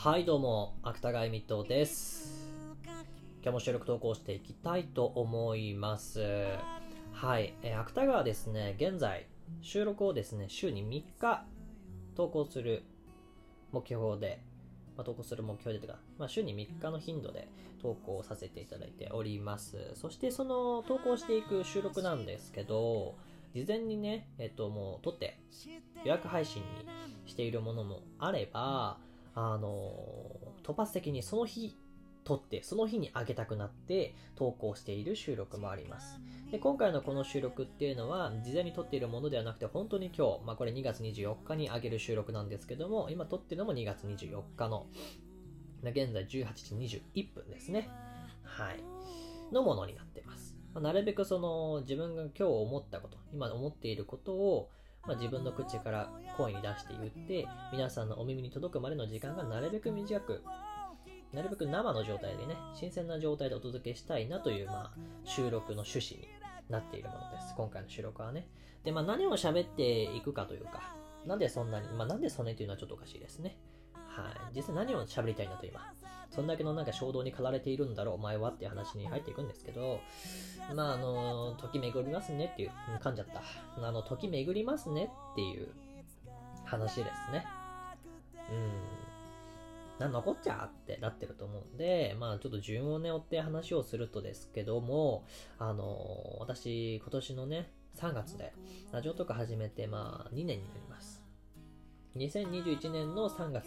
はいどうも芥川ミッドです。今日も収録投稿していきたいと思います。はい、えー芥川はですね現在収録をですね週に3日投稿する目標で、まあ、投稿する目標でというか、まあ、週に3日の頻度で投稿させていただいております。そしてその投稿していく収録なんですけど事前にね、えっと、もう撮って予約配信にしているものもあれば、あの、突発的にその日撮って、その日に上げたくなって投稿している収録もあります。で、今回のこの収録っていうのは、事前に撮っているものではなくて、本当に今日、まあこれ2月24日に上げる収録なんですけども、今撮ってるのも2月24日の、現在18時21分ですね。はい。のものになってます。まあなるべくその自分が今日思ったこと、今思っていることを、まあ、自分の口から声に出して言って、皆さんのお耳に届くまでの時間がなるべく短く、なるべく生の状態でね、新鮮な状態でお届けしたいなという、まあ、収録の趣旨になっているものです。今回の収録はね。で、まあ、何を喋っていくかというか、なんでそんなに、まあ、なんでそんなにというのはちょっとおかしいですね。はい。実際何を喋りたいんだと今。そんだけのなんか衝動に駆られているんだろう、お前はっていう話に入っていくんですけど、まあ、あの、時巡りますねっていう、噛んじゃった。あの、時巡りますねっていう話ですね。うん。なんのこっちゃってなってると思うんで、まあちょっと順をね、追って話をするとですけども、あの、私、今年のね、3月で、ラジオとか始めて、まあ2年になります。2021年の3月、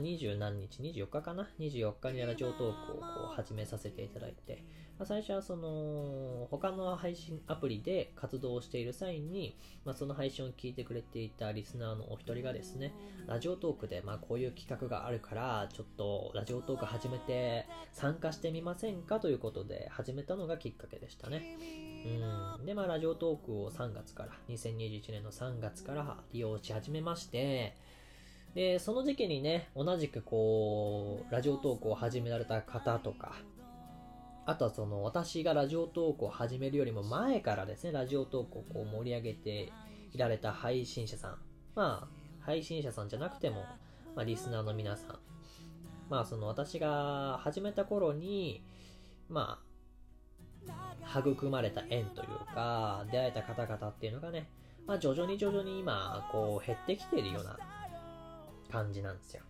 20何日 ?24 日かな ?24 日にラジオトークを始めさせていただいて、まあ、最初はその、他の配信アプリで活動している際に、まあ、その配信を聞いてくれていたリスナーのお一人がですね、ラジオトークで、まあ、こういう企画があるから、ちょっとラジオトーク始めて参加してみませんか？ということで始めたのがきっかけでしたね。うん。で、まあ、ラジオトークを3月から、2021年の3月から利用し始めまして、で、その時期にね、同じくこう、ラジオトークを始められた方とか、あとはその、私がラジオトークを始めるよりも前からですね、ラジオトークをこう盛り上げていられた配信者さん。まあ、配信者さんじゃなくても、まあ、リスナーの皆さん。まあ、その私が始めた頃に、まあ、育まれた縁というか、出会えた方々っていうのがね、まあ、徐々に徐々に今、こう、減ってきているような感じなんですよ。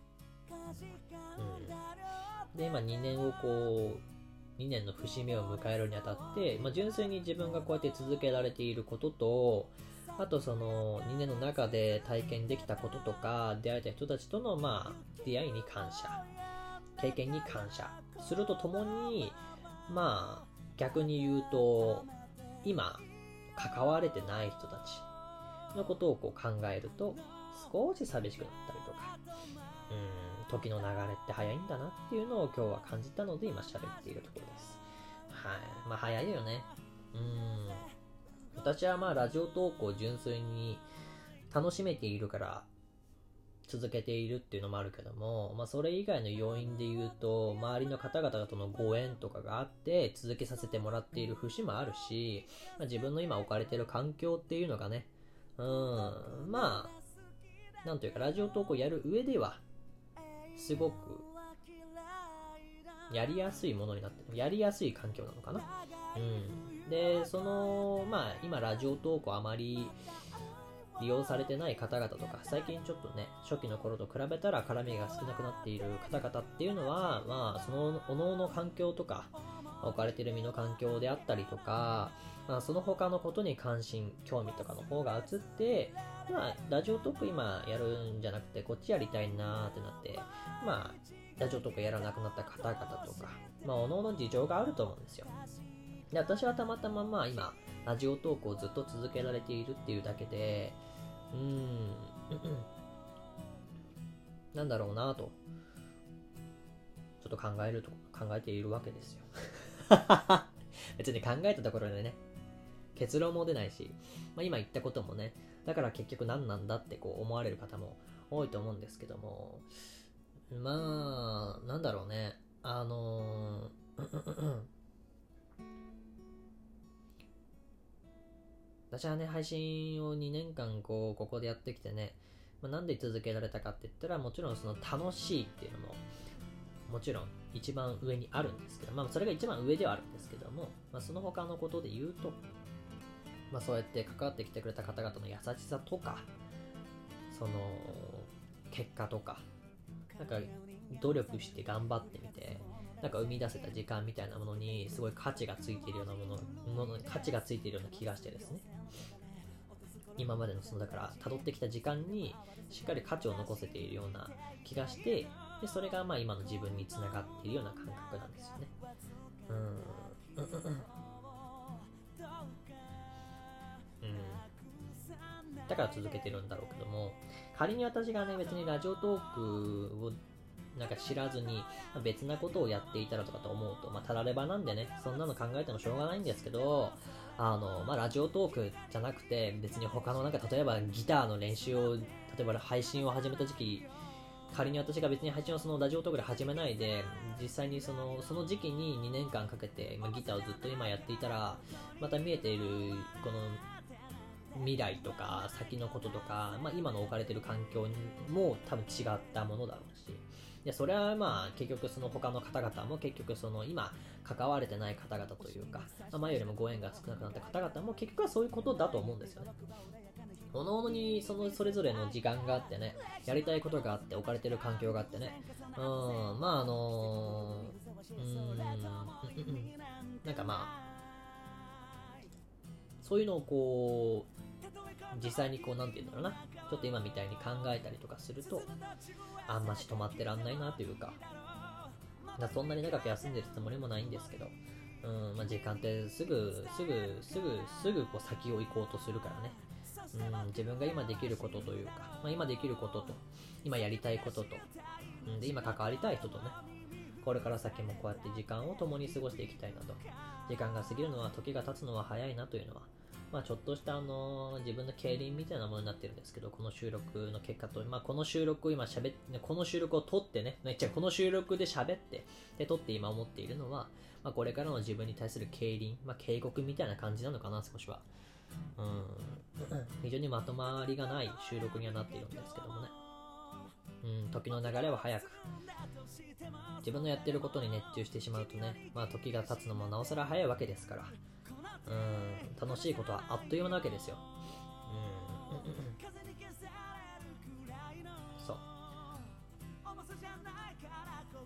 うん。で、今2年をこう、2年の節目を迎えるにあたって、まあ、純粋に自分がこうやって続けられていることと、あとその2年の中で体験できたこととか、出会えた人たちとのまあ出会いに感謝、経験に感謝するとともに、まあ逆に言うと、今関われてない人たちのことをこう考えると、少し寂しくなったり、うん、時の流れって早いんだなっていうのを今日は感じたので今喋っているところです。はい。まあ早いよね。うん。私はまあラジオトークを純粋に楽しめているから続けているっていうのもあるけども、まあそれ以外の要因で言うと、周りの方々とのご縁とかがあって続けさせてもらっている節もあるし、まあ、自分の今置かれてる環境っていうのがね、うん、まあ、なんというかラジオトークをやる上では、すごくやりやすいものになってる。やりやすい環境なのかな。うん。で、その、まあ、今、ラジオトークをあまり利用されてない方々とか、最近ちょっとね、初期の頃と比べたら絡みが少なくなっている方々っていうのは、まあ、その、おのおの環境とか、置かれてる身の環境であったりとか、まあ、その他のことに関心、興味とかの方が移って、まあ、ラジオトーク今やるんじゃなくて、こっちやりたいなーってなって、まあ、ラジオトークやらなくなった方々とか、まあ、おのおの事情があると思うんですよ。で、私はたまたままあ今、ラジオトークをずっと続けられているっていうだけで、うーん、なんだろうなと、ちょっと考えると、考えているわけですよ。別に考えたところでね、結論も出ないし、まあ、今言ったこともね、だから結局何なんだってこう思われる方も多いと思うんですけども、まあ、なんだろうね、あのー 私はね、配信を2年間こう、ここでやってきてね、まあ、なんで続けられたかって言ったら、もちろんその楽しいっていうのも、もちろん一番上にあるんですけど、まあ、それが一番上ではあるんですけども、まあ、その他のことで言うと、まあ、そうやって関わってきてくれた方々の優しさとか、その、結果とか、なんか、努力して頑張ってみて、なんか生み出せた時間みたいなものにすごい価値がついているようなもの、もの価値がついているような気がしてですね。今までのそのだから辿ってきた時間にしっかり価値を残せているような気がしてでそれがまあ今の自分につながっているような感覚なんですよねうんうんうんだから続けてるんだろうけども仮に私がね別にラジオトークをなんか知らずに別なことをやっていたらとかと思うと、まあ、たらればなんでね、そんなの考えてもしょうがないんですけど、あの、まあ、ラジオトークじゃなくて、別に他のなんか、例えばギターの練習を、例えば配信を始めた時期、仮に私が別に配信をそのラジオトークで始めないで、実際にそのその時期に2年間かけて、まあ、ギターをずっと今やっていたら、また見えているこの未来とか先のこととか、まあ、今の置かれてる環境も多分違ったものだろうし、で、それはまあ、結局その他の方々も結局その今、関われてない方々というか、まあ、前よりもご縁が少なくなった方々も結局はそういうことだと思うんですよね。各々にそのそれぞれの時間があってね、やりたいことがあって、置かれてる環境があってね、うん、まああのー、うん、なんかまあ、そういうのをこう、実際にこう、なんて言うんだろうな、ちょっと今みたいに考えたりとかすると、あんまし止まってらんないなというか、だそんなに長く休んでるつもりもないんですけど、うん、まあ、時間ってすぐ、すぐ、すぐ、すぐこう先を行こうとするからね。うん、自分が今できることというか、まあ、今できることと、今やりたいことと、ん、で、今関わりたい人とね、これから先もこうやって時間を共に過ごしていきたいなと。時間が過ぎるのは、時が経つのは早いなというのは、まあ、ちょっとしたあの自分の競輪みたいなものになってるんですけど、この収録の結果と、まあ、この収録を今喋って、この収録を撮ってね、じゃこの収録で喋って、で、撮って今思っているのは、まあ、これからの自分に対する競輪、まあ、警告みたいな感じなのかな、少しは。うん、非常にまとまりがない収録にはなっているんですけどもね。うん、時の流れは早く。自分のやってることに熱中してしまうとね、まあ時が経つのもなおさら早いわけですから。うん、楽しいことはあっという間なわけですよ。うん。そう。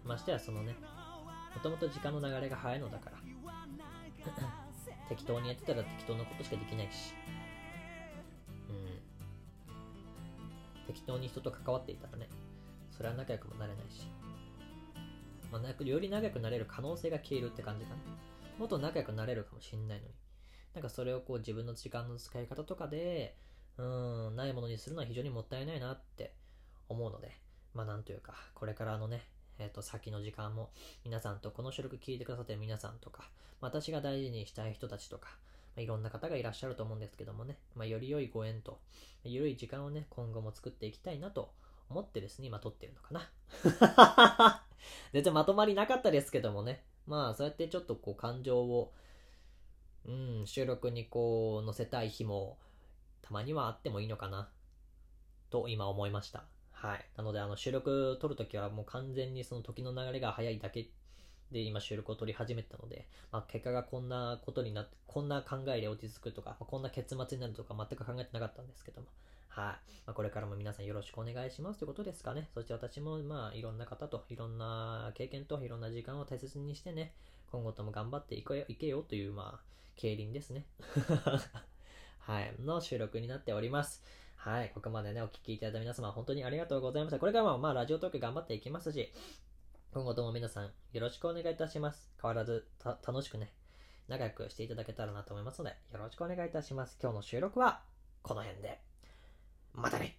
ましてやそのね、もともと時間の流れが早いのだから。適当にやってたら適当なことしかできないし。うん。適当に人と関わっていたらね、それは仲良くもなれないし。まあ、より仲良くなれる可能性が消えるって感じかな。もっと仲良くなれるかもしんないのに。なんかそれをこう自分の時間の使い方とかで、うん、ないものにするのは非常にもったいないなって思うので、まあなんというか、これからのね、えっ、ー、と、先の時間も、皆さんと、この収録聞いてくださってる皆さんとか、私が大事にしたい人たちとか、まあ、いろんな方がいらっしゃると思うんですけどもね、まあ、より良いご縁と、緩い時間をね、今後も作っていきたいなと思ってですね、今撮ってるのかな。全然まとまりなかったですけどもね、まあ、そうやってちょっとこう、感情を、うん、収録にこう載せたい日もたまにはあってもいいのかなと今思いました。はい。なのであの収録撮るときはもう完全にその時の流れが早いだけで今収録を撮り始めたので、まあ、結果がこんなことになって、こんな考えで落ち着くとか、まあ、こんな結末になるとか全く考えてなかったんですけども、はい。まあ、これからも皆さんよろしくお願いしますということですかね。そして私もまあいろんな方といろんな経験といろんな時間を大切にしてね、今後とも頑張っていけよというまあ競輪ですね。はい、の収録になっております。はい、ここまでね、お聴きいただいた皆様、本当にありがとうございました。これからも、まあ、ラジオトーク頑張っていきますし、今後とも皆さん、よろしくお願いいたします。変わらず、楽しくね、仲良くしていただけたらなと思いますので、よろしくお願いいたします。今日の収録は、この辺で。またね。